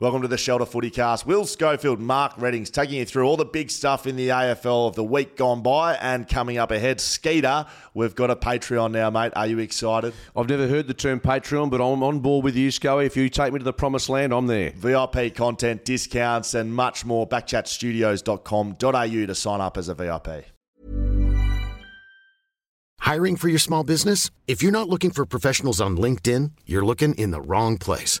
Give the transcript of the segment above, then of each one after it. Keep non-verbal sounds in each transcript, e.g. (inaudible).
Welcome to the Shelter Footy Cast. Will Schofield, Mark Readings taking you through all the big stuff in the AFL of the week gone by and coming up ahead. Skeeter, we've got a Patreon now, mate. Are you excited? I've never heard the term Patreon, but I'm on board with you, Scully. If you take me to the promised land, I'm there. VIP content, discounts, and much more. Backchatstudios.com.au to sign up as a VIP. Hiring for your small business? If you're not looking for professionals on LinkedIn, you're looking in the wrong place.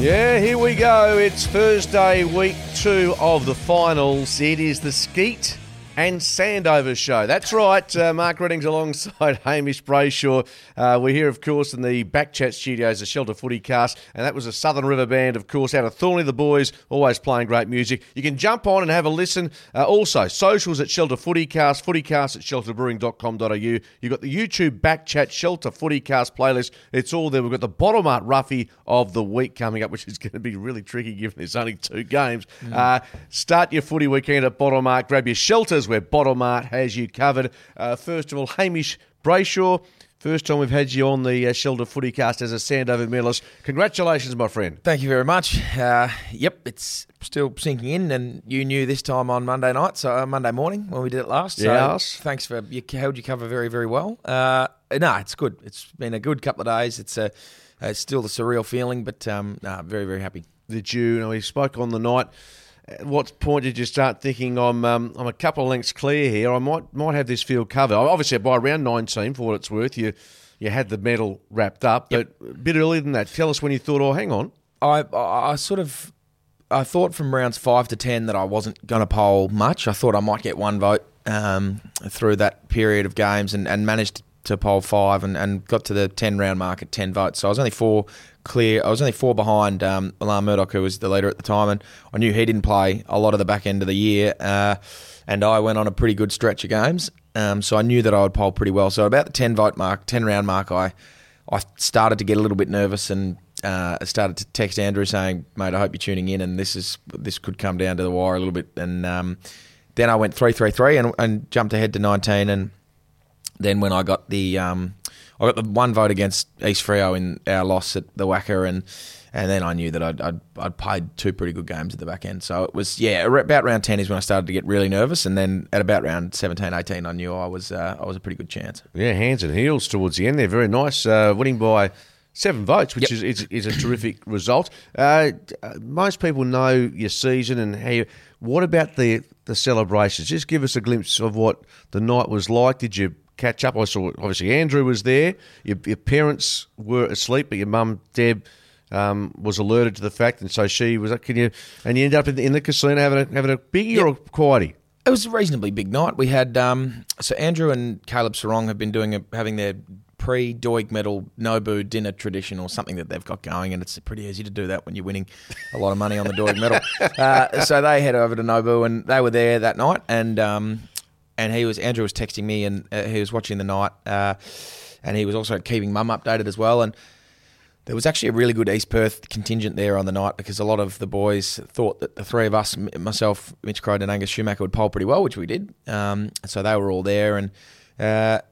Yeah, here we go. It's Thursday, week two of the finals. It is the Skeet and Sandover show. That's right. Uh, Mark Readings alongside (laughs) Hamish Brayshaw. Uh, we're here, of course, in the Backchat studios, the Shelter Footy Cast, and that was a Southern River band, of course, out of Thornlie. The boys always playing great music. You can jump on and have a listen. Uh, also, socials at Shelter Footy Cast, footycast at shelterbrewing.com.au. You've got the YouTube Backchat Shelter Footy Cast playlist. It's all there. We've got the Bottle Mart roughie of the week coming up, which is (laughs) going to be really tricky given there's only two games. Uh, start your footy weekend at Bottle Mart. Grab your shelters where Bottle Mart has you covered. Uh, first of all, Hamish Brayshaw. First time we've had you on the uh, Shelter Footy Cast as a Sandover medalist. Congratulations, my friend. Thank you very much. Uh, yep, it's still sinking in, and you knew this time on Monday night, so uh, Monday morning when we did it last. So Yes. thanks for you held your cover very very well. Uh, no, it's good. It's been a good couple of days. It's a it's still the surreal feeling, but um, nah, very very happy. Did you, you know, we spoke on the night. At what point did you start thinking I'm um, I'm a couple of lengths clear here? I might might have this field covered. Obviously, by round 19, for what it's worth, you you had the medal wrapped up, but a bit earlier than that. Tell us when you thought, oh, hang on, I I I sort of I thought from rounds five to ten that I wasn't going to poll much. I thought I might get one vote um, through that period of games, and, and managed to poll five, and, and got to the ten round mark at ten votes. So I was only four clear. I was only four behind um, Alarm Murdoch, who was the leader at the time, and I knew he didn't play a lot of the back end of the year. Uh, and I went on a pretty good stretch of games, um, so I knew that I would poll pretty well. So about the ten vote mark, ten round mark, I I started to get a little bit nervous and uh, started to text Andrew saying, "Mate, I hope you're tuning in, and this is this could come down to the wire a little bit." And um, then I went three three three and, and jumped ahead to nineteen, and then when I got the um, I got the one vote against East Freo in our loss at the WACA, and and then I knew that I'd, I'd I'd played two pretty good games at the back end. So it was yeah, about round ten is when I started to get really nervous, and then at about round 17, 18, I knew I was uh, I was a pretty good chance. yeah, hands and heels towards the end there. Very nice, uh, winning by seven votes, which Yep. is, is is a terrific (coughs) result. Uh, uh, most people know your season and how. You, what about the the celebrations? Just give us a glimpse of what the night was like. Did you catch up? I saw obviously Andrew was there. Your, your parents were asleep, but your mum Deb. Um, was alerted to the fact, and so she was. Can you? And you ended up in the, in the casino having a, having a biggie or a quiety. It was a reasonably big night. We had um, so Andrew and Caleb Serong have been doing a, having their pre Doig medal Nobu dinner tradition or something that they've got going, and it's pretty easy to do that when you're winning a lot of money on the Doig medal. (laughs) Uh, so they head over to Nobu, and they were there that night, and um, and he was Andrew was texting me, and uh, he was watching the night, uh, and he was also keeping mum updated as well, and. There was actually a really good East Perth contingent there on the night because a lot of the boys thought that the three of us, myself, Mitch Croyd, and Angus Schumacher, would poll pretty well, which we did. Um, so they were all there, and uh,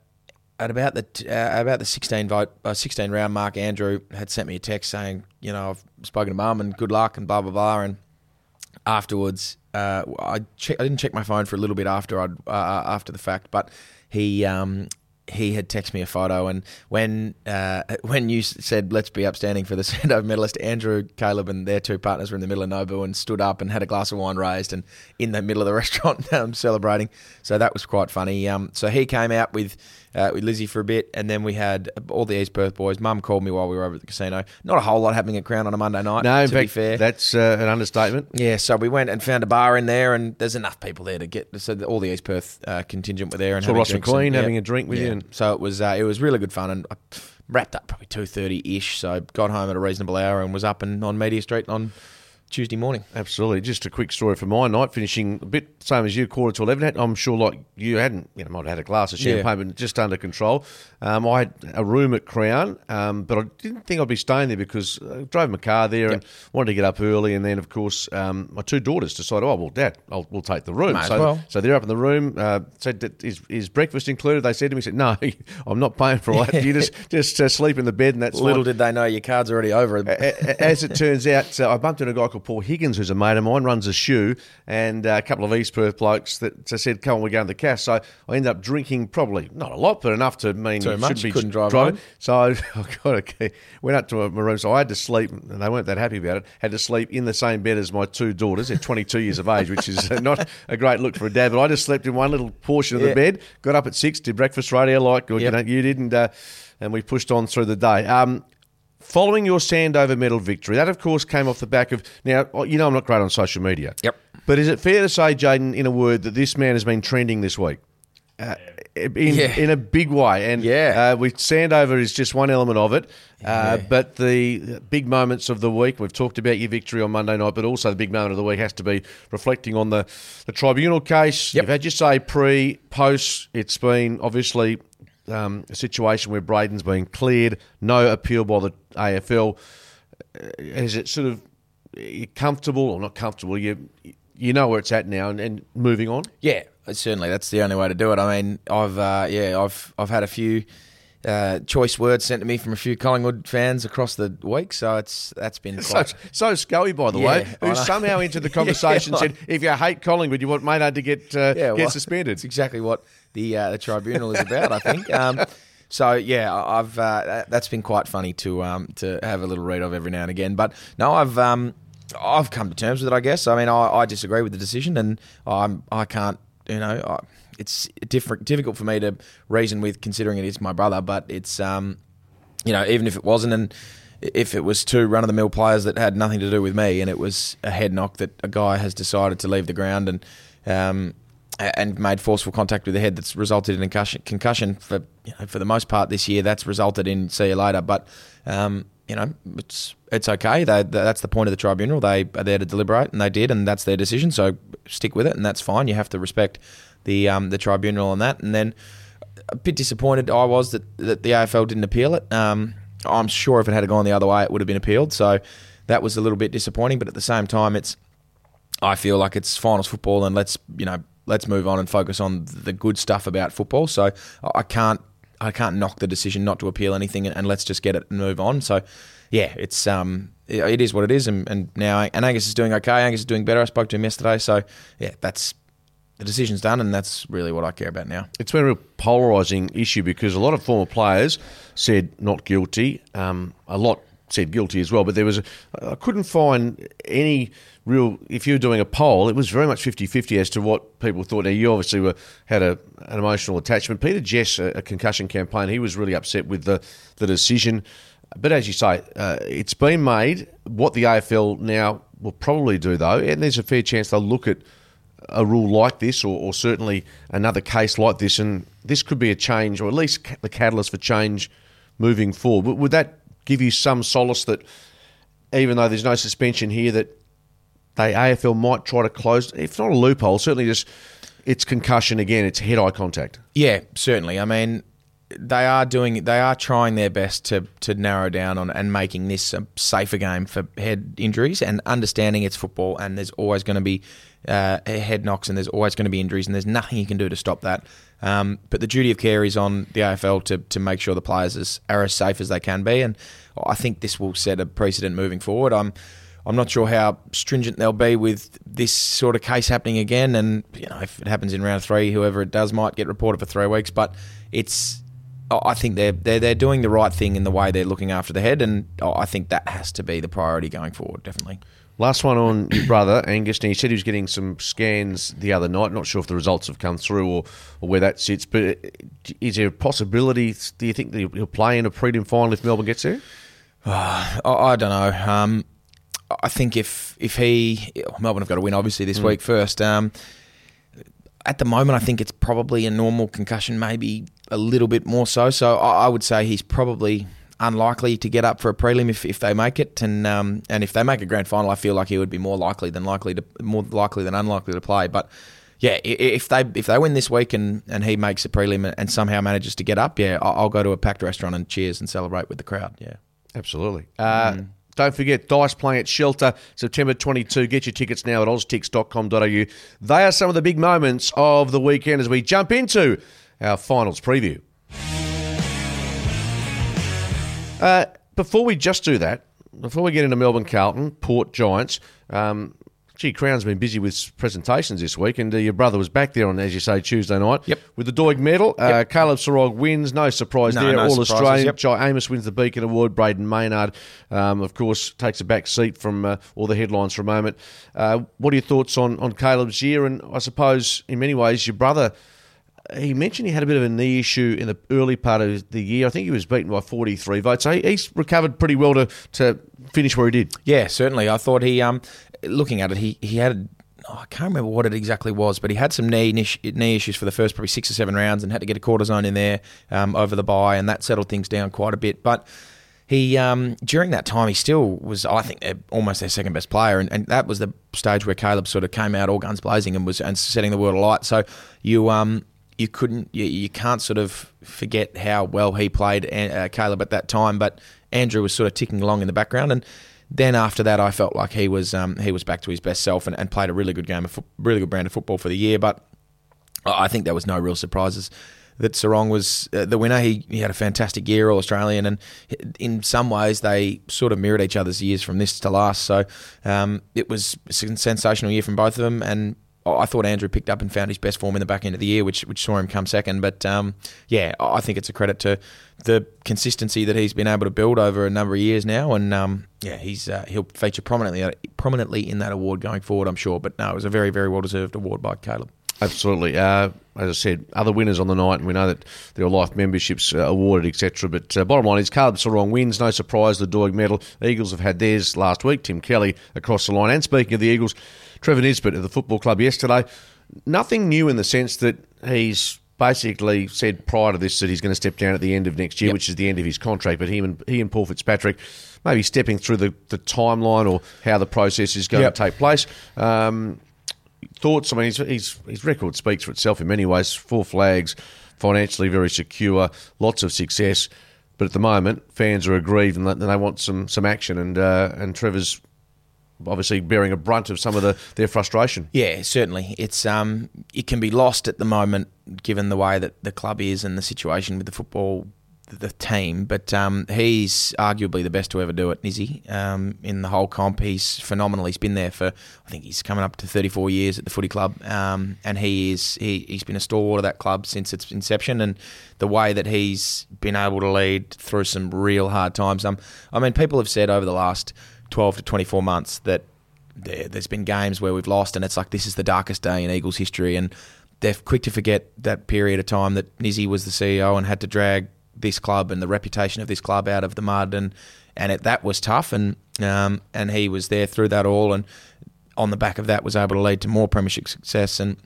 at about the uh, about the sixteen vote, uh, sixteen round mark, Andrew had sent me a text saying, you know, I've spoken to mum and good luck and blah blah blah, and afterwards, uh, I che- I didn't check my phone for a little bit after I'd uh, after the fact, but he um, he had texted me a photo, and when uh, (laughs) when you said let's be upstanding for the (laughs) Sandover medalist, Andrew, Caleb, and their two partners were in the middle of Nobu and stood up and had a glass of wine raised and in the middle of the (laughs) restaurant um, celebrating. So that was quite funny. Um, so he came out with uh, with Lizzie for a bit, and then we had all the East Perth boys. Mum called me while we were over at the casino. Not a whole lot happening at Crown on a Monday night. No, in to fact, be fair. that's uh, an understatement. Yeah, so we went and found a bar in there, and there's enough people there to get. So the- all the East Perth uh, contingent were there, and having Ross McLean and- having a drink with you and- So it was uh, it was really good fun, and I wrapped up probably two thirty ish. So got home at a reasonable hour and was up and on Media Street on Tuesday morning. Absolutely. Just a quick story for my night, finishing a bit same as you, quarter to 11. I'm sure, like you hadn't, you know, might have had a glass of champagne, Yeah. but just under control. Um, I had a room at Crown, um, but I didn't think I'd be staying there because I drove my car there and wanted to get up early. And then, of course, um, my two daughters decided, oh, well, Dad, I'll, we'll take the room. Might so, well. so they're up in the room. Uh, said, that, is, is breakfast included? They said to me, said, no, (laughs) I'm not paying for all that. You just, (laughs) just uh, sleep in the bed and that's Little fine. did they know your card's already over. As it turns out, uh, I bumped into a guy called Paul Higgins, who's a mate of mine, runs a shoe, and uh, a couple of East Perth blokes that uh, said, "Come on, we're going to the cast." So I ended up drinking probably not a lot, but enough to mean You much, be couldn't drive driving. home. So I, (laughs) I got a key, went up to my room, so I had to sleep, and they weren't that happy about it. Had to sleep in the same bed as my two daughters. They're 22 years of age, which is (laughs) not a great look for a dad. But I just slept in one little portion of the bed. Got up at six, did breakfast radio like you, Yep. know, you did, and uh, and we pushed on through the day. Um, Following your Sandover medal victory, that of course came off the back of. Now, you know I'm not great on social media. Yep. But is it fair to say, Jaden, in a word, that this man has been trending this week? Uh, in, Yeah. in a big way. And Yeah. uh, we, Sandover is just one element of it. Uh, but the big moments of the week, we've talked about your victory on Monday night, but also the big moment of the week has to be reflecting on the, the tribunal case. Yep. You've had your say pre, post. It's been obviously um, a situation where Brayden's been cleared, no appeal by the AFL. Uh, Is it sort of comfortable or not comfortable? You you know where it's at now, and, and moving on. Yeah, certainly. That's the only way to do it. I mean, I've uh, yeah, I've I've had a few uh, choice words sent to me from a few Collingwood fans across the week, so it's that's been So, (laughs) quite. so Scully, by the Yeah, way, who somehow entered the (laughs) conversation Yeah, said, "If you hate Collingwood, you want Maynard to get uh, yeah, get well, suspended." It's (laughs) exactly what the uh, the tribunal is about, I think. Um, so yeah, I've uh, that- that's been quite funny to um, to have a little read of every now and again. But no, I've um, I've come to terms with it. I guess. I mean, I, I disagree with the decision, and I'm I can't. You know, I, it's different difficult for me to reason with, considering it is my brother. But it's um, you know, even if it wasn't, and if it was two run of the mill players that had nothing to do with me, and it was a head knock that a guy has decided to leave the ground and um, and made forceful contact with the head that's resulted in concussion, concussion for you know, for the most part this year. That's resulted in see you later, but. Um, you know, it's it's okay. They, that's the point of the tribunal. They are there to deliberate, and they did, and that's their decision. So stick with it, and that's fine. You have to respect the um, the tribunal on that. And then a bit disappointed I was that, that the AFL didn't appeal it. Um, I'm sure if it had gone the other way, it would have been appealed. So that was a little bit disappointing. But at the same time, it's I feel like it's finals football, and let's you know let's move on and focus on the good stuff about football. So I can't I can't knock the decision not to appeal anything, and, and let's just get it and move on. So yeah, it's um it is what it is, and, and now and Angus is doing okay. Angus is doing better. I spoke to him yesterday, so yeah, that's the decision's done, and that's really what I care about now. It's been a real polarising issue because a lot of former players said not guilty. Um, a lot said guilty as well, but there was a, I couldn't find any real. If you were doing a poll, it was very much 50-50 as to what people thought. Now you obviously were had a, an emotional attachment. Peter Jess, a, a concussion campaign, he was really upset with the the decision. But as you say, uh, it's been made. What the AFL now will probably do, though, and there's a fair chance they'll look at a rule like this, or, or certainly another case like this, and this could be a change, or at least the catalyst for change moving forward. Would, would that give you some solace that, even though there's no suspension here, that they AFL might try to close, if not a loophole, certainly just it's concussion again, it's head-eye contact. Yeah, certainly. I mean, they are doing, they are trying their best to to narrow down on and making this a safer game for head injuries and understanding it's football and there's always going to be uh, head knocks and there's always going to be injuries and there's nothing you can do to stop that. Um, but the duty of care is on the AFL to to make sure the players are as safe as they can be, and I think this will set a precedent moving forward. I'm. I'm not sure how stringent they'll be with this sort of case happening again. And you know, if it happens in round three, whoever it does might get reported for three weeks. But it's, I think they're they're they're doing the right thing in the way they're looking after the head, and I think that has to be the priority going forward. Definitely. Last one on your brother, Angus. Now, he said he was getting some scans the other night. Not sure if the results have come through or, or where that sits, but uh, is there a possibility, do you think that he'll play in a prelim final if Melbourne gets there? (sighs) I, I don't know. Um, I think if if he Melbourne have got to win obviously this week first. Um, at the moment, I think it's probably a normal concussion, maybe a little bit more so. So I, I would say he's probably unlikely to get up for a prelim if, if they make it, and um, and if they make a grand final, I feel like he would be more likely than likely to more likely than unlikely to play. But yeah, if they if they win this week and, and he makes a prelim and somehow manages to get up, yeah, I'll go to a packed restaurant and cheers and celebrate with the crowd. Yeah, absolutely. Uh, mm. Don't forget, Dice playing at Shelter September 22. Get your tickets now at oztix.com.au. They are some of the big moments of the weekend as we jump into our finals preview. Uh, before we just do that, before we get into Melbourne Carlton, Port Giants, um, gee, Crown's been busy with presentations this week, and uh, your brother was back there on, as you say, Tuesday night. Yep. With the Doig medal. Uh. Caleb Serong wins, no surprise no, there. No All Australian. Yep. Jye Amiss wins the Beacon Award. Brayden Maynard, um, of course, takes a back seat from uh, all the headlines for a moment. Uh, what are your thoughts on, on Caleb's year? And I suppose, in many ways, your brother he mentioned he had a bit of a knee issue in the early part of the year. I think he was beaten by 43 votes. So he's recovered pretty well to, to finish where he did. Yeah, certainly. I thought he, um, looking at it, he, he had oh, I can't remember what it exactly was, but he had some knee knee issues for the first probably six or seven rounds and had to get a cortisone in there um, over the bye, and that settled things down quite a bit. But he um, during that time he still was, I think, almost their second best player, and, and, that was the stage where Caleb sort of came out all guns blazing and was and setting the world alight. So you um, you couldn't you, you can't sort of forget how well he played uh, Caleb at that time, but Andrew was sort of ticking along in the background and then after that, I felt like he was um, he was back to his best self and, and played a really good game of fo- really good brand of football for the year. But I think there was no real surprises that Serong was uh, the winner. He, he had a fantastic year, All Australian, and in some ways they sort of mirrored each other's years from this to last. So um, it was a sensational year from both of them, and I thought Andrew picked up and found his best form in the back end of the year, which which saw him come second. But um, yeah, I think it's a credit to the consistency that he's been able to build over a number of years now, and um, yeah, he's uh, he'll feature prominently prominently in that award going forward, I'm sure. But no, it was a very very well deserved award by Caleb. Absolutely. Uh, as I said, other winners on the night, and we know that there are life memberships uh, awarded, etc. But uh, bottom line is Caleb Serong wins. No surprise, the Doig medal. Eagles have had theirs last week. Tim Kelly across the line. And speaking of the Eagles, Trevor Nisbett of the football club yesterday. Nothing new in the sense that he's basically said prior to this that he's going to step down at the end of next year, yep. which is the end of his contract. But he and he and Paul Fitzpatrick maybe stepping through the, the timeline or how the process is going yep. to take place. Um, thoughts? I mean, his, his record speaks for itself in many ways. Four flags, financially very secure, lots of success. But at the moment, fans are aggrieved and they want some some action. And uh, and Trevor's obviously bearing a brunt of some of the their frustration. Yeah, certainly. It's um it can be lost at the moment given the way that the club is and the situation with the football the team, but um, he's arguably the best to ever do it, is he? Um, in the whole comp, he's phenomenal. He's been there for, I think he's coming up to 34 years at the footy club, um, and he is he, he's been a stalwart of that club since its inception. And the way that he's been able to lead through some real hard times. Um, I mean, people have said over the last 12 to 24 months that there, there's been games where we've lost, and it's like this is the darkest day in Eagles history, and they're quick to forget that period of time that Nizzy was the CEO and had to drag this club and the reputation of this club out of the mud, and and it, that was tough, and um, and he was there through that all, and on the back of that was able to lead to more premiership success and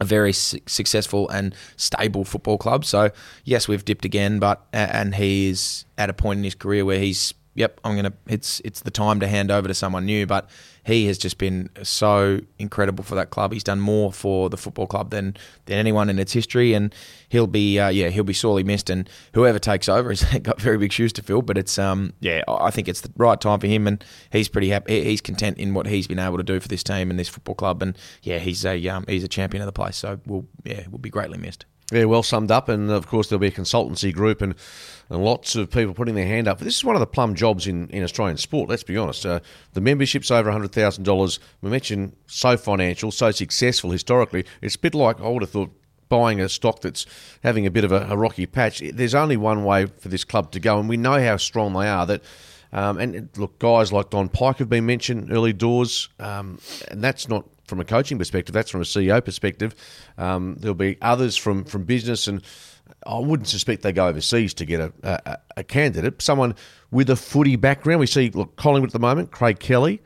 a very su- successful and stable football club. So yes, we've dipped again, but and he is at a point in his career where he's yep, I'm gonna. It's it's the time to hand over to someone new. But he has just been so incredible for that club. He's done more for the football club than than anyone in its history, and he'll be uh, yeah he'll be sorely missed. And whoever takes over has (laughs) got very big shoes to fill. But it's um yeah I think it's the right time for him, and he's pretty happy. He's content in what he's been able to do for this team and this football club. And yeah, he's a um, he's a champion of the place. So we'll yeah we'll be greatly missed. Yeah, well summed up. And of course, there'll be a consultancy group and, and lots of people putting their hand up. This is one of the plum jobs in, in Australian sport, let's be honest. Uh, the membership's over $100,000. We mentioned so financial, so successful historically. It's a bit like I would have thought buying a stock that's having a bit of a, a rocky patch. There's only one way for this club to go, and we know how strong they are. That um, and look, guys like Don Pyke have been mentioned early doors, um, and that's not from a coaching perspective. That's from a CEO perspective. Um, there'll be others from from business, and I wouldn't suspect they go overseas to get a, a, a candidate. Someone with a footy background. We see look Collingwood at the moment. Craig Kelly,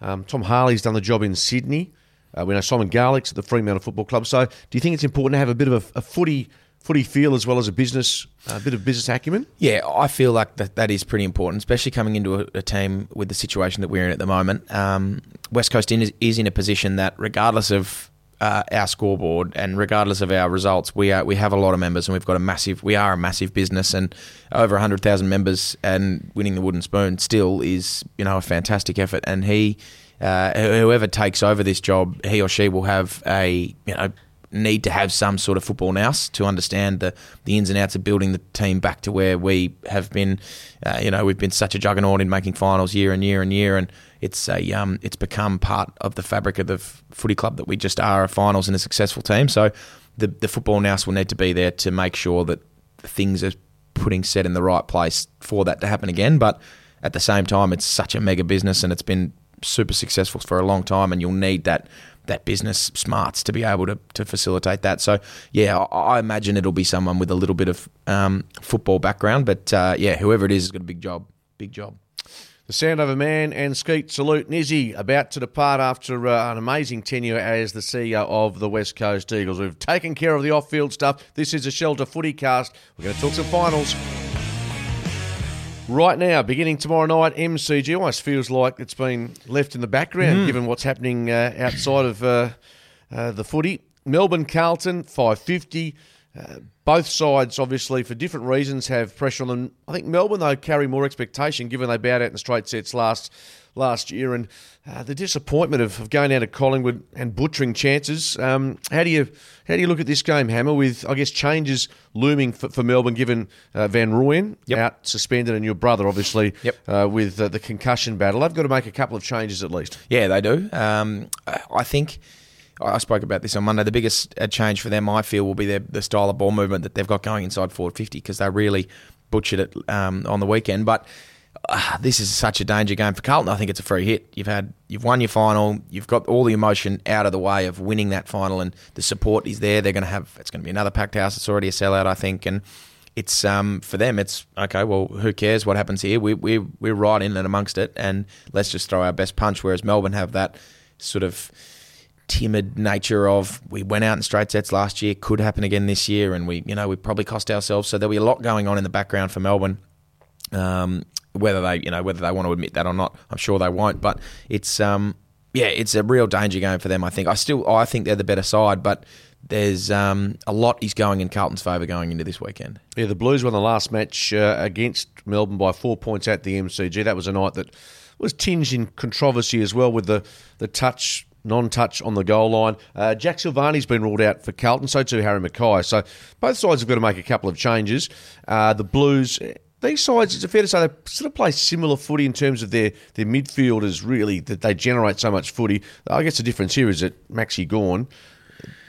um, Tom Harley's done the job in Sydney. Uh, we know Simon Garlick's at the Fremantle Football Club. So, do you think it's important to have a bit of a, a footy footy feel as well as a business, a bit of business acumen? Yeah, I feel like that, that is pretty important, especially coming into a, a team with the situation that we're in at the moment. Um, West Coast is, is in a position that, regardless of uh, our scoreboard and regardless of our results, we are we have a lot of members and we've got a massive. We are a massive business and over hundred thousand members and winning the wooden spoon still is you know a fantastic effort. And he, uh, whoever takes over this job, he or she will have a you know need to have some sort of football nous to understand the, the ins and outs of building the team back to where we have been. Uh, you know, we've been such a juggernaut in making finals year and year and year, and it's a um, it's become part of the fabric of the f- footy club that we just are a finals and a successful team. So the the football nous will need to be there to make sure that things are putting set in the right place for that to happen again. But at the same time, it's such a mega business and it's been super successful for a long time, and you'll need that that business smarts to be able to, to facilitate that. So yeah, I, imagine it'll be someone with a little bit of um, football background, but uh, yeah, whoever it is has got a big job. Big job. The Sandover man and Skeet salute Nizzy about to depart after uh, an amazing tenure as the CEO of the West Coast Eagles. We've taken care of the off-field stuff. This is a shelter footy cast. We're going to talk some finals. Right now, beginning tomorrow night, MCG almost feels like it's been left in the background mm. given what's happening uh, outside of uh, uh, the footy. Melbourne Carlton, 550. Uh, both sides, obviously, for different reasons, have pressure on them. I think Melbourne, though, carry more expectation given they bowed out in the straight sets last last year, and uh, the disappointment of, of, going out to Collingwood and butchering chances. Um, how do you how do you look at this game, Hammer? With I guess changes looming for, for Melbourne, given uh, Van Rooyen yep. out suspended, and your brother obviously yep. uh, with uh, the concussion battle. They've got to make a couple of changes at least. Yeah, they do. Um, I think. I spoke about this on Monday. The biggest uh, change for them, I feel, will be their, the style of ball movement that they've got going inside forward 50 because they really butchered it um, on the weekend. But uh, this is such a danger game for Carlton. I think it's a free hit. You've had you've won your final. You've got all the emotion out of the way of winning that final, and the support is there. They're going to have it's going to be another packed house. It's already a sellout, I think, and it's um, for them. It's okay. Well, who cares what happens here? We we we're right in and amongst it, and let's just throw our best punch. Whereas Melbourne have that sort of timid nature of we went out in straight sets last year, could happen again this year, and we you know we probably cost ourselves. So there'll be a lot going on in the background for Melbourne. Um, whether they you know whether they want to admit that or not, I'm sure they won't. But it's um, yeah, it's a real danger game for them. I think I still I think they're the better side, but there's um, a lot is going in Carlton's favour going into this weekend. Yeah, the Blues won the last match uh, against Melbourne by four points at the MCG. That was a night that was tinged in controversy as well with the the touch non-touch on the goal line. Uh, Jack Silvagni's been ruled out for Carlton, so too Harry McKay. So both sides have got to make a couple of changes. Uh, the Blues these sides, it's fair to say they sort of play similar footy in terms of their, their midfielders, really, that they generate so much footy. I guess the difference here is that Maxi Gawn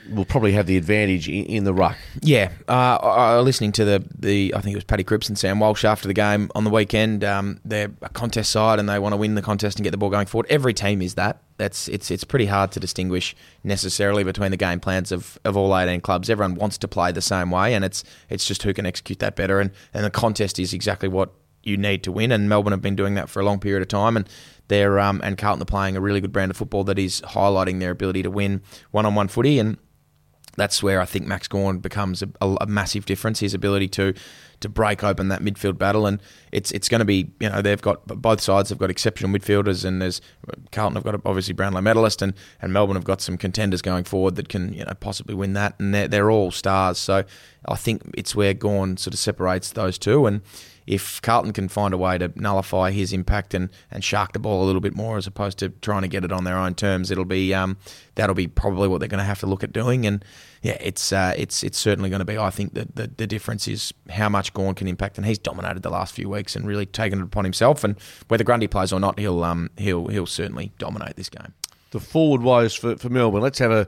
will probably have the advantage in, in the ruck. Yeah, uh, I, listening to the, the I think it was Paddy Cripps and Sam Walsh after the game on the weekend. Um, they're a contest side and they want to win the contest and get the ball going forward. Every team is that. That's it's it's pretty hard to distinguish necessarily between the game plans of, of all 18 clubs. Everyone wants to play the same way, and it's it's just who can execute that better. And and the contest is exactly what you need to win. And Melbourne have been doing that for a long period of time, and they're um, and Carlton are playing a really good brand of football that is highlighting their ability to win one on one footy and that's where I think Max Gawn becomes a, a, a, massive difference. His ability to to break open that midfield battle, and it's it's going to be you know they've got both sides have got exceptional midfielders, and there's Carlton have got obviously Brownlow medalist, and, and Melbourne have got some contenders going forward that can you know possibly win that, and they're they're all stars. So I think it's where Gawn sort of separates those two, and if Carlton can find a way to nullify his impact and, and shark the ball a little bit more as opposed to trying to get it on their own terms, it'll be um, that'll be probably what they're going to have to look at doing. And yeah, it's uh, it's it's certainly going to be. I think that the, the difference is how much Gawn can impact, and he's dominated the last few weeks and really taken it upon himself. And whether Grundy plays or not, he'll um, he'll he'll certainly dominate this game. The forward woes for, for Melbourne. Let's have a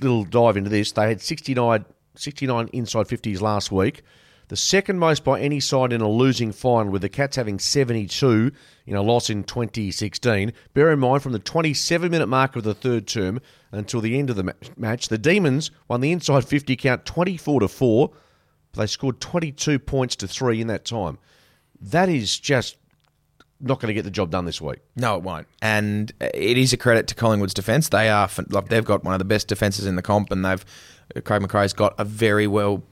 little dive into this. They had 69, 69 inside 50s last week the second most by any side in a losing final, with the Cats having 72 in a loss in 2016. Bear in mind, from the 27 minute mark of the third term until the end of the match, the Demons won the inside 50 count 24 to 4, but they scored 22 points to 3 in that time. That is just not going to get the job done this week. No, it won't. And uh, it is a credit to Collingwood's defence. They are like they've got one of the best defences in the comp, and they've uh, Craig McRae's got a very well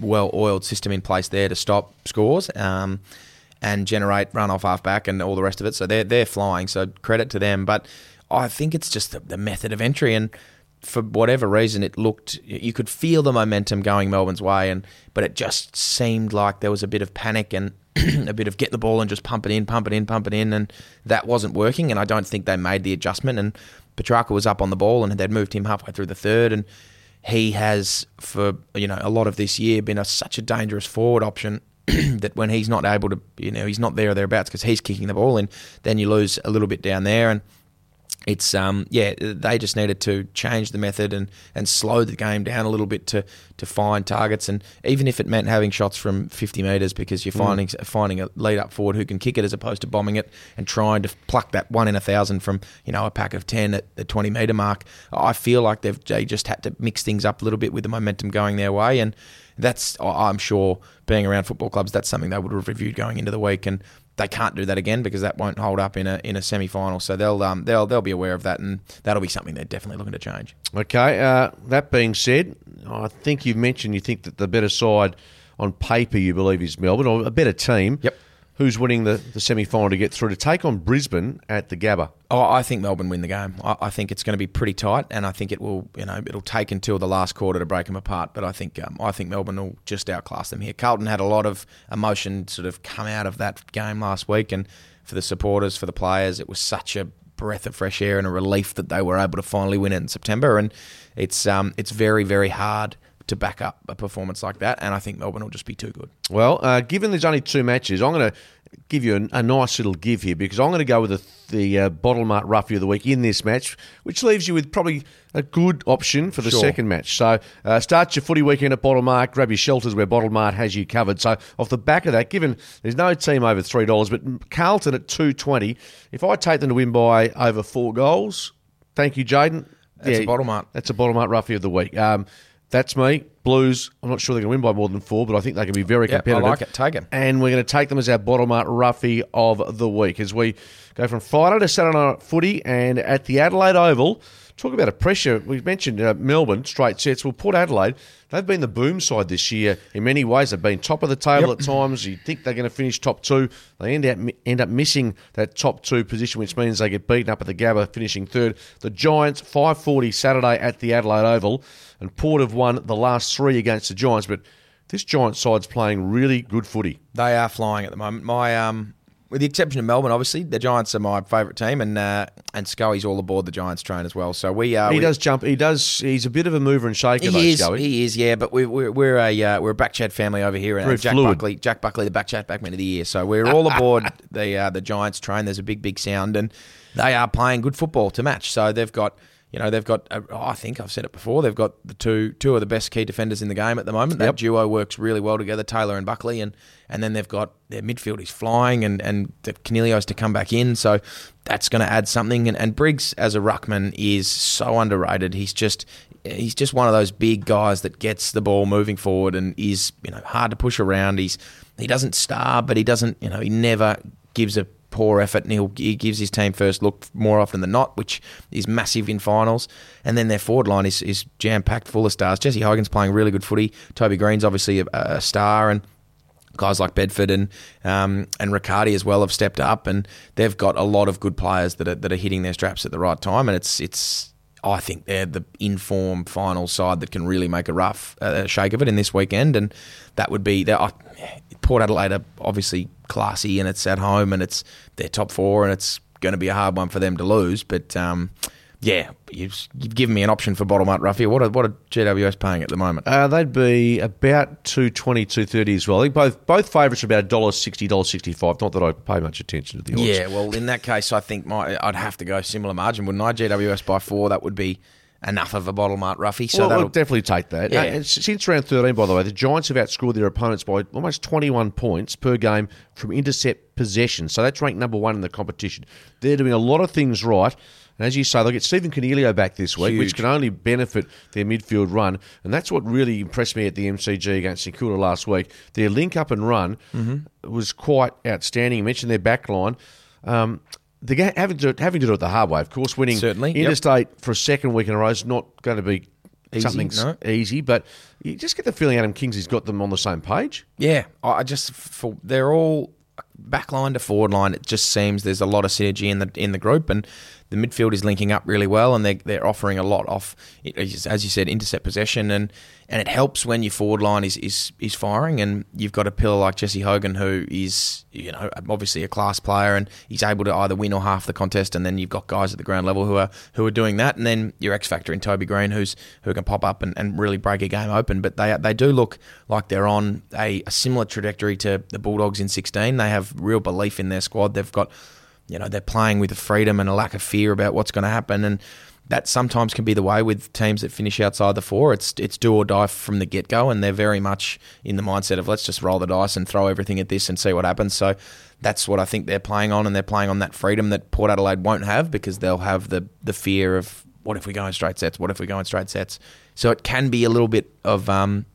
well-oiled system in place there to stop scores. Um, and generate run off half back and all the rest of it. So they're they're flying. So credit to them. But I think it's just the, the method of entry and for whatever reason, it looked you could feel the momentum going Melbourne's way, and but it just seemed like there was a bit of panic and (clears throat) a bit of get the ball and just pump it in, pump it in, pump it in, and that wasn't working. And I don't think they made the adjustment. And Petracca was up on the ball, and they'd moved him halfway through the third, and he has for you know a lot of this year been a, such a dangerous forward option. (clears throat) that when he's not able to, you know, he's not there or thereabouts because he's kicking the ball in, then you lose a little bit down there. And it's um yeah they just needed to change the method and and slow the game down a little bit to to find targets. And even if it meant having shots from 50 meters because you're finding mm. finding a lead up forward who can kick it as opposed to bombing it and trying to pluck that one in a thousand from you know a pack of 10 at the 20 meter mark I feel like they've they just had to mix things up a little bit with the momentum going their way. And that's I'm sure being around football clubs that's something they would have reviewed going into the week. And they can't do that again because that won't hold up in a in a semi final. So they'll um, they'll they'll be aware of that, and that'll be something they're definitely looking to change. Okay. Uh, that being said, I think you've mentioned you think that the better side on paper you believe is Melbourne or a better team. Yep who's winning the, the semi final to get through to take on Brisbane at the Gabba? Oh, I think Melbourne win the game. I, I, think it's going to be pretty tight, and I think it will. You know, it'll take until the last quarter to break them apart. But I think um, I think Melbourne will just outclass them here. Carlton had a lot of emotion sort of come out of that game last week, and for the supporters, for the players, it was such a breath of fresh air and a relief that they were able to finally win it in September. And it's um, it's very very hard to back up a performance like that, and I think Melbourne will just be too good. Well, uh, given there's only two matches, I'm going to give you a, a, nice little give here because I'm going to go with the, the uh, Bottle Mart Roughie of the Week in this match, which leaves you with probably a good option for the sure. second match. So uh, start your footy weekend at Bottle Mart, grab your shelters where Bottle Mart has you covered. So off the back of that, given there's no team over $3, but Carlton at 220 if I take them to win by over four goals, thank you, Jaden. That's yeah, a Bottle Mart. That's a Bottle Mart Roughie of the Week. Um, that's me. Blues, I'm not sure they're going to win by more than four, but I think they can be very yep, competitive. I like it. Take. And we're going to take them as our Bottle Mart roughie of the week as we go from Friday to Saturday night footy and at the Adelaide Oval. Talk about a pressure. We mentioned uh, Melbourne, straight sets. Well, Port Adelaide, they've been the boom side this year in many ways. They've been top of the table yep. at times. You think they're going to finish top two. They end up, end up missing that top two position, which means they get beaten up at the Gabba, finishing third. The Giants, 540 Saturday at the Adelaide Oval and Port have won the last three against the Giants, but this Giants side's playing really good footy. They are flying at the moment. My um, with the exception of Melbourne, obviously the Giants are my favourite team, and uh, and Scully's all aboard the Giants train as well. So we uh, he we, does jump. He does. He's a bit of a mover and shaker. He though, is. Scully. He is. Yeah, but we, we're we're a uh, we're a back chat family over here, and Jack fluid. Buckley, Jack Buckley, the back chat backman of the year. So we're all aboard (laughs) the uh, the Giants train. There's a big big sound, and they are playing good football to match. So they've got you know they've got. Uh, I think I've said it before. They've got the two two of the best key defenders in the game at the moment. That yep. duo works really well together, Taylor and Buckley, and and then they've got their midfield is flying, and and the Coniglio's to come back in, so that's going to add something. And, and Briggs as a ruckman is so underrated. He's just he's just one of those big guys that gets the ball moving forward and is you know hard to push around. He's he doesn't star, but he doesn't you know he never gives a poor effort, and he'll, he gives his team first look more often than not, which is massive in finals. And then their forward line is, is jam packed full of stars. Jesse Hogan's playing really good footy. Toby Greene's obviously a, a star, and guys like Bedford and um, and Riccardi as well have stepped up, and they've got a lot of good players that are that are hitting their straps at the right time, and it's it's. I think they're the informed final side that can really make a rough uh, shake of it in this weekend, and that would be. Uh, Port Adelaide are obviously classy and it's at home and it's their top four and it's going to be a hard one for them to lose. But um, yeah, you've, you've, given me an option for Bottle Mart roughie. What are, what are GWS paying at the moment? Uh, they'd be about two twenty, two thirty as well. I think both both favourites are about dollar sixty, dollar sixty five. Not that I pay much attention to the odds. Yeah, well, in that case, I think my I'd have to go similar margin, wouldn't I? GWS by four, that would be enough of a bottle mart roughie. So well, that'll we'll definitely take that. Yeah. Uh, since round 13, by the way, the Giants have outscored their opponents by almost 21 points per game from intercept possession. So that's ranked number one in the competition. They're doing a lot of things right. And as you say, they'll get Stephen Coniglio back this week, Huge. which can only benefit their midfield run. And that's what really impressed me at the MCG against St Kilda last week. Their link up and run mm-hmm. was quite outstanding. You mentioned their back line. Um, the having to having to do it the hard way, of course. Winning Certainly, interstate yep. for a second week in a row is not going to be Easy, something's no? easy, but you just get the feeling Adam Kingsley's got them on the same page. Yeah, I I just for they're all back line to forward line. It just seems there's a lot of synergy in the in the group, and the midfield is linking up really well, and they're, they're offering a lot off, as you said, intercept possession, and and it helps when your forward line is is is firing, and you've got a pillar like Jesse Hogan who is you know obviously a class player, and he's able to either win or half the contest, and then you've got guys at the ground level who are who are doing that, and then your X factor in Toby Greene, who's who can pop up and, and really break a game open, but they they do look like they're on a, a similar trajectory to the Bulldogs in 16. They have real belief in their squad. They've got you know they're playing with a freedom and a lack of fear about what's going to happen and that sometimes can be the way with teams that finish outside the four. It's it's do or die from the get go, and they're very much in the mindset of let's just roll the dice and throw everything at this and see what happens. So that's what I think they're playing on, and they're playing on that freedom that Port Adelaide won't have because they'll have the the fear of what if we go in straight sets? What if we go in straight sets? So it can be a little bit of um,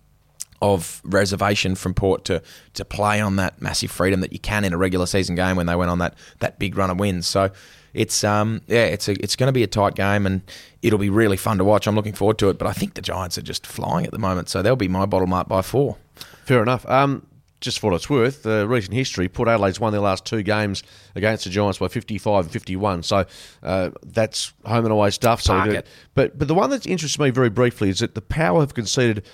of reservation from Port to to play on that massive freedom that you can in a regular season game when they went on that that big run of wins. So it's um yeah it's a, it's going to be a tight game and it'll be really fun to watch. I'm looking forward to it. But I think the Giants are just flying at the moment, so they'll be my Bottle Mart by four. Fair enough. Um, just for what it's worth, uh, recent history, Port Adelaide's won their last two games against the Giants by 55 and 51. So uh, that's home and away stuff. So, we do- it. but but the one that interests me very briefly is that the Power have conceded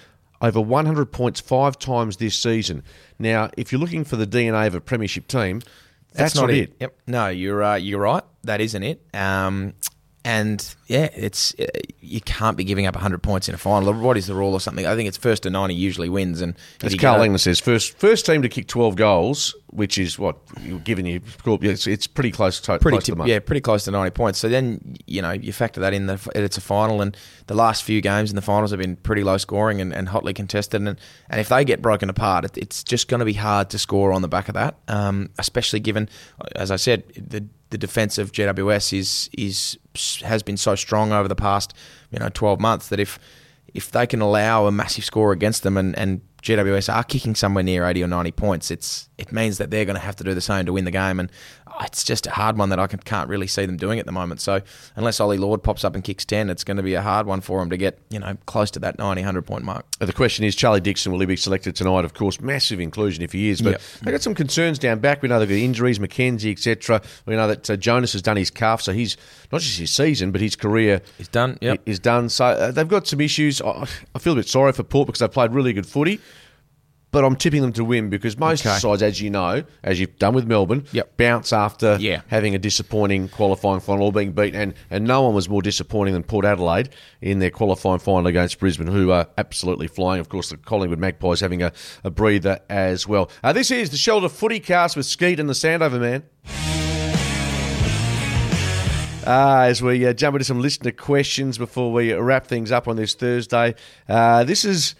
over 100 points five times this season. Now, if you're looking for the DNA of a premiership team, that's, not, it. Yep. No, you're uh, you're right. That isn't it. Um, and yeah, it's uh, you can't be giving up 100 points in a final. What is the rule or something? I think it's first to 90 usually wins. And As Carl England says, first first team to kick 12 goals, which is what you're giving you. It's, it's pretty close to pretty close to yeah, pretty close to 90 points. So then you know you factor that in. The it's a final, and the last few games in the finals have been pretty low scoring and, and hotly contested. And and if they get broken apart, it, it's just going to be hard to score on the back of that. Um, especially given, as I said, the the defense of GWS is is has been so strong over the past you know 12 months that if if they can allow a massive score against them and, and GWS are kicking somewhere near 80 or 90 points, it's it means that they're going to have to do the same to win the game. And oh, it's just a hard one that I can, can't really see them doing at the moment. So unless Ollie Lord pops up and kicks 10, it's going to be a hard one for them to get you know close to that 90, 100 point mark. Uh, The question is, Charlie Dixon will he be selected tonight? Of course, massive inclusion if he is. But Yep. they've got some concerns down back. We know they've got injuries, McKenzie, etc. We know that uh, Jonas has done his calf, so he's not just his season, but his career is done, yep. is done. So uh, they've got some issues. I, I feel a bit sorry for Port because they've played really good footy. But I'm tipping them to win because most Okay. sides, as you know, as you've done with Melbourne, Yep. bounce after Yeah. having a disappointing qualifying final or being beaten. And, and no one was more disappointing than Port Adelaide in their qualifying final against Brisbane, who are absolutely flying. Of course, the Collingwood Magpies having a, a breather as well. Uh, this is the Shelter Footy Cast with Skeet and the Sandover Man. Uh, as we uh, jump into some listener questions before we wrap things up on this Thursday. Uh, this is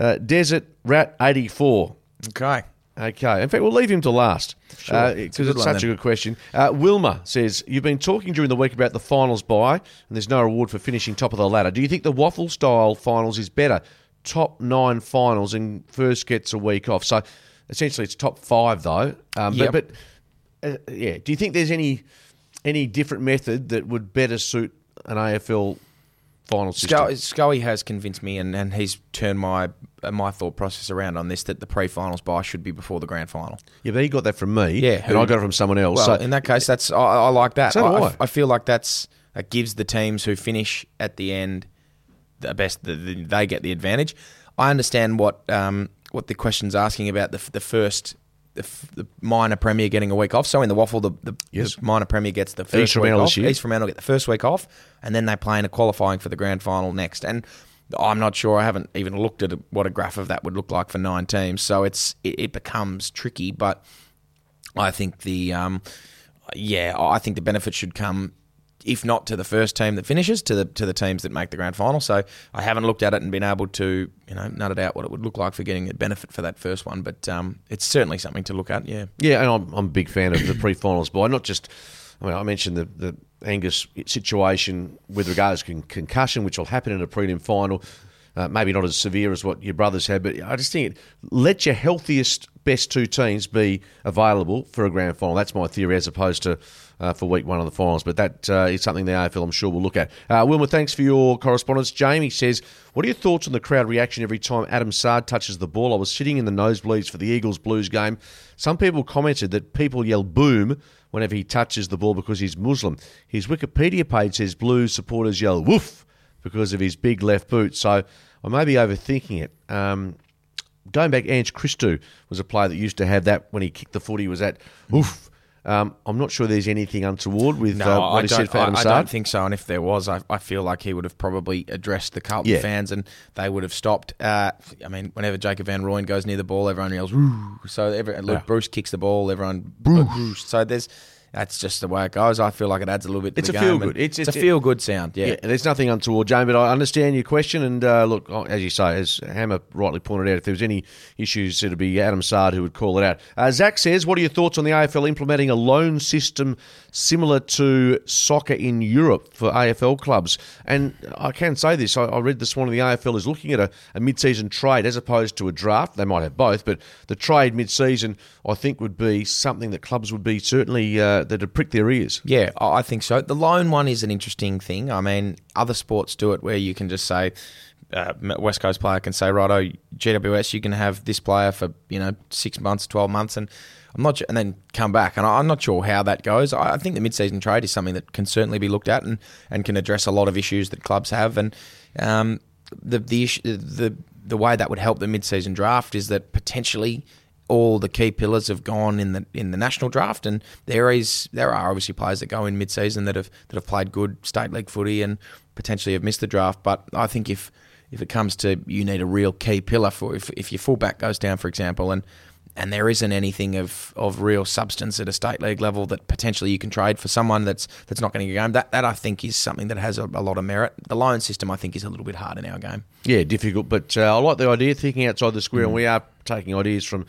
uh, Desert Rat 84. Okay. Okay. In fact, we'll leave him to last Sure. because It's it's, such then. a good question. Uh, Wilma says, You've been talking during the week about the finals bye, and there's no reward for finishing top of the ladder. Do you think the WAFL style finals is better? Top nine finals and first gets a week off. So essentially, it's top five, though. Um, Yep. But, but uh, yeah, do you think there's any any different method that would better suit an AFL final system? Scully, Scully has convinced me, and, and he's turned my uh, my thought process around on this that the pre-finals bye should be before the grand final. Yeah, but he got that from me, Yeah, and who- I got it from someone else. Well, so in that case, that's I, I like that. So I, I. I feel like that's that gives the teams who finish at the end the best. The, the, they get the advantage. I understand what um, what the question's asking about the the first. The, f- the minor premier getting a week off. So in the WAFL, the, the, Yes. the minor premier gets the first Fremantle week off. East Fremantle get the first week off, and then they play in a qualifying for the grand final next. And I'm not sure. I haven't even looked at what a graph of that would look like for nine teams. So it's it, it becomes tricky. But I think the um, yeah, I think the benefit should come if not to the first team that finishes, to the to the teams that make the grand final. So I haven't looked at it and been able to you know nut it out what it would look like for getting a benefit for that first one. But um, it's certainly something to look at. Yeah. Yeah, and I'm, I'm a big fan of the pre-finals bye. Not just, I mean, I mentioned the, the Angus situation with regards to con- concussion, which will happen in a prelim final. Uh, maybe not as severe as what your brothers had, but I just think it, let your healthiest best two teams be available for a grand final. That's my theory, as opposed to uh, for week one of the finals. But that uh, is something the AFL, I'm sure, will look at. Uh, Wilma, thanks for your correspondence. Jamie says, What are your thoughts on the crowd reaction every time Adam Saad touches the ball? I was sitting in the nosebleeds for the Eagles Blues game. Some people commented that people yell boom whenever he touches the ball because he's Muslim. His Wikipedia page says Blues supporters yell woof because of his big left boot. So I may be overthinking it. Um, going back, Ange Christou was a player that used to have that when he kicked the foot. He was at woof. Um, I'm not sure there's anything untoward with No, uh, what I, he don't, said for I, Adam I Saad. don't think so. And if there was, I, I feel like he would have probably addressed the Carlton Yeah. fans and they would have stopped. Uh, I mean, whenever Jacob Van Rooyen goes near the ball, everyone yells. So every, Luke Bruce kicks the ball, everyone, Bruce. So there's. That's just the way it goes. I feel like it adds a little bit to It's the a game. feel-good. and It's- It's, it's- a feel good sound. Yeah. Yeah, there's nothing untoward, Jane, but I understand your question. And uh, look, oh, as you say, as Hammer rightly pointed out, if there was any issues, it'd be Adam Saad who would call it out. Uh, Zach says, What are your thoughts on the AFL implementing a loan system similar to soccer in Europe for AFL clubs? And I can say this I, I read this morning the AFL is looking at a, a mid season trade as opposed to a draft. They might have both, but the trade mid season, I think, would be something that clubs would be certainly uh, that'd prick their ears. Yeah, I think so. The loan one is an interesting thing. I mean, other sports do it where you can just say, uh, West Coast player can say, righto, GWS, you can have this player for you know six months, twelve months, and I'm not, and then come back. And I'm not sure how that goes. I I think the mid-season trade is something that can certainly be looked at and, and can address a lot of issues that clubs have. And um, the the issue, the the way that would help the mid-season draft is that potentially all the key pillars have gone in the in the national draft, and there is there are obviously players that go in mid season that have that have played good state league footy and potentially have missed the draft. But I think if if it comes to you need a real key pillar for if if your fullback goes down, for example, and and there isn't anything of, of real substance at a state league level that potentially you can trade for someone that's that's not going to get game. That that I think is something that has a, a lot of merit. The loan system I think is a little bit hard in our game. Yeah, difficult, but uh, I like the idea thinking outside the square, and we are taking ideas from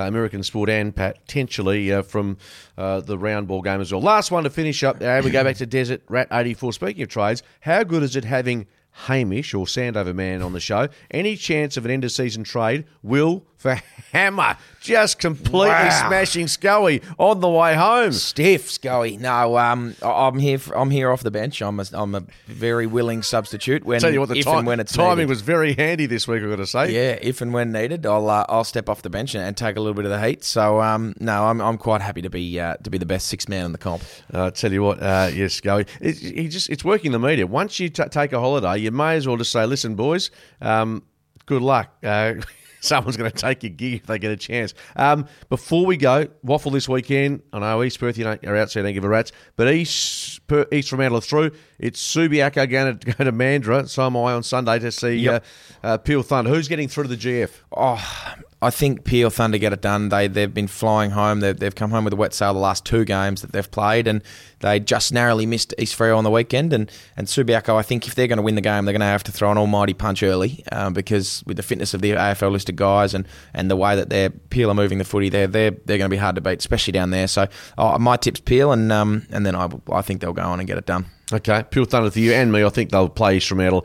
American sport and potentially uh, from uh, the round ball game as well. Last one to finish up, uh, we go back to Desert Rat 84. Speaking of trades, how good is it having Hamish or Sandover Man on the show? Any chance of an end of season trade? Will for Hammer just completely Wow. smashing Scully on the way home. Stiff, Scully. No, um, I'm here. I'm here off the bench. I'm a, I'm a very willing substitute when Tell you what, the if time, and when it's timing needed. was very handy this week. I've got to say. Yeah, if and when needed, I'll uh, I'll step off the bench and, and take a little bit of the heat. So um, no, I'm I'm quite happy to be uh, to be the best six man in the comp. I tell you what, uh, yes, Scully. It, he just it's working the media. Once you t- take a holiday, you may as well just say, "Listen, boys, um, good luck." Uh, (laughs) someone's going to take your gig if they get a chance. Um, before we go, WAFL this weekend. I know East Perth, you don't, are out, so you don't give a rat's. But East per, East Fremantle are through. It's Subiaco going (laughs) to go to Mandurah. So am I on Sunday to see Yep. uh, uh, Peel Thunder. Who's getting through to the GF? Oh, I think Peel Thunder get it done. They they've been flying home. They've, they've come home with a wet sail the last two games that they've played, and they just narrowly missed East Freo on the weekend. And and Subiaco, I think if they're going to win the game, they're going to have to throw an almighty punch early, um, because with the fitness of the AFL listed guys and, and the way that they're Peel are moving the footy, they're they're they're going to be hard to beat, especially down there. So oh, my tips Peel, and um and then I I think they'll go on and get it done. Okay, Peel Thunder for you and me. I think they'll play East Fremantle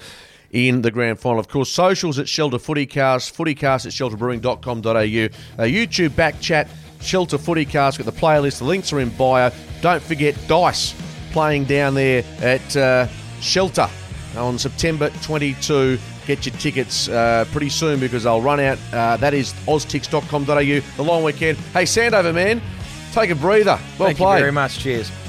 in the grand final. Of course, socials at Shelter Footycast, footycast at shelterbrewing.com.au, uh, YouTube back chat, Shelter Footycast, got the playlist, the links are in bio. Don't forget Dice playing down there at uh, Shelter on September 22. Get your tickets uh, pretty soon because they'll run out. Uh, that is oztix.com.au, the long weekend. Hey, Sandover, man, take a breather. Well Thank played. Thank you very much. Cheers.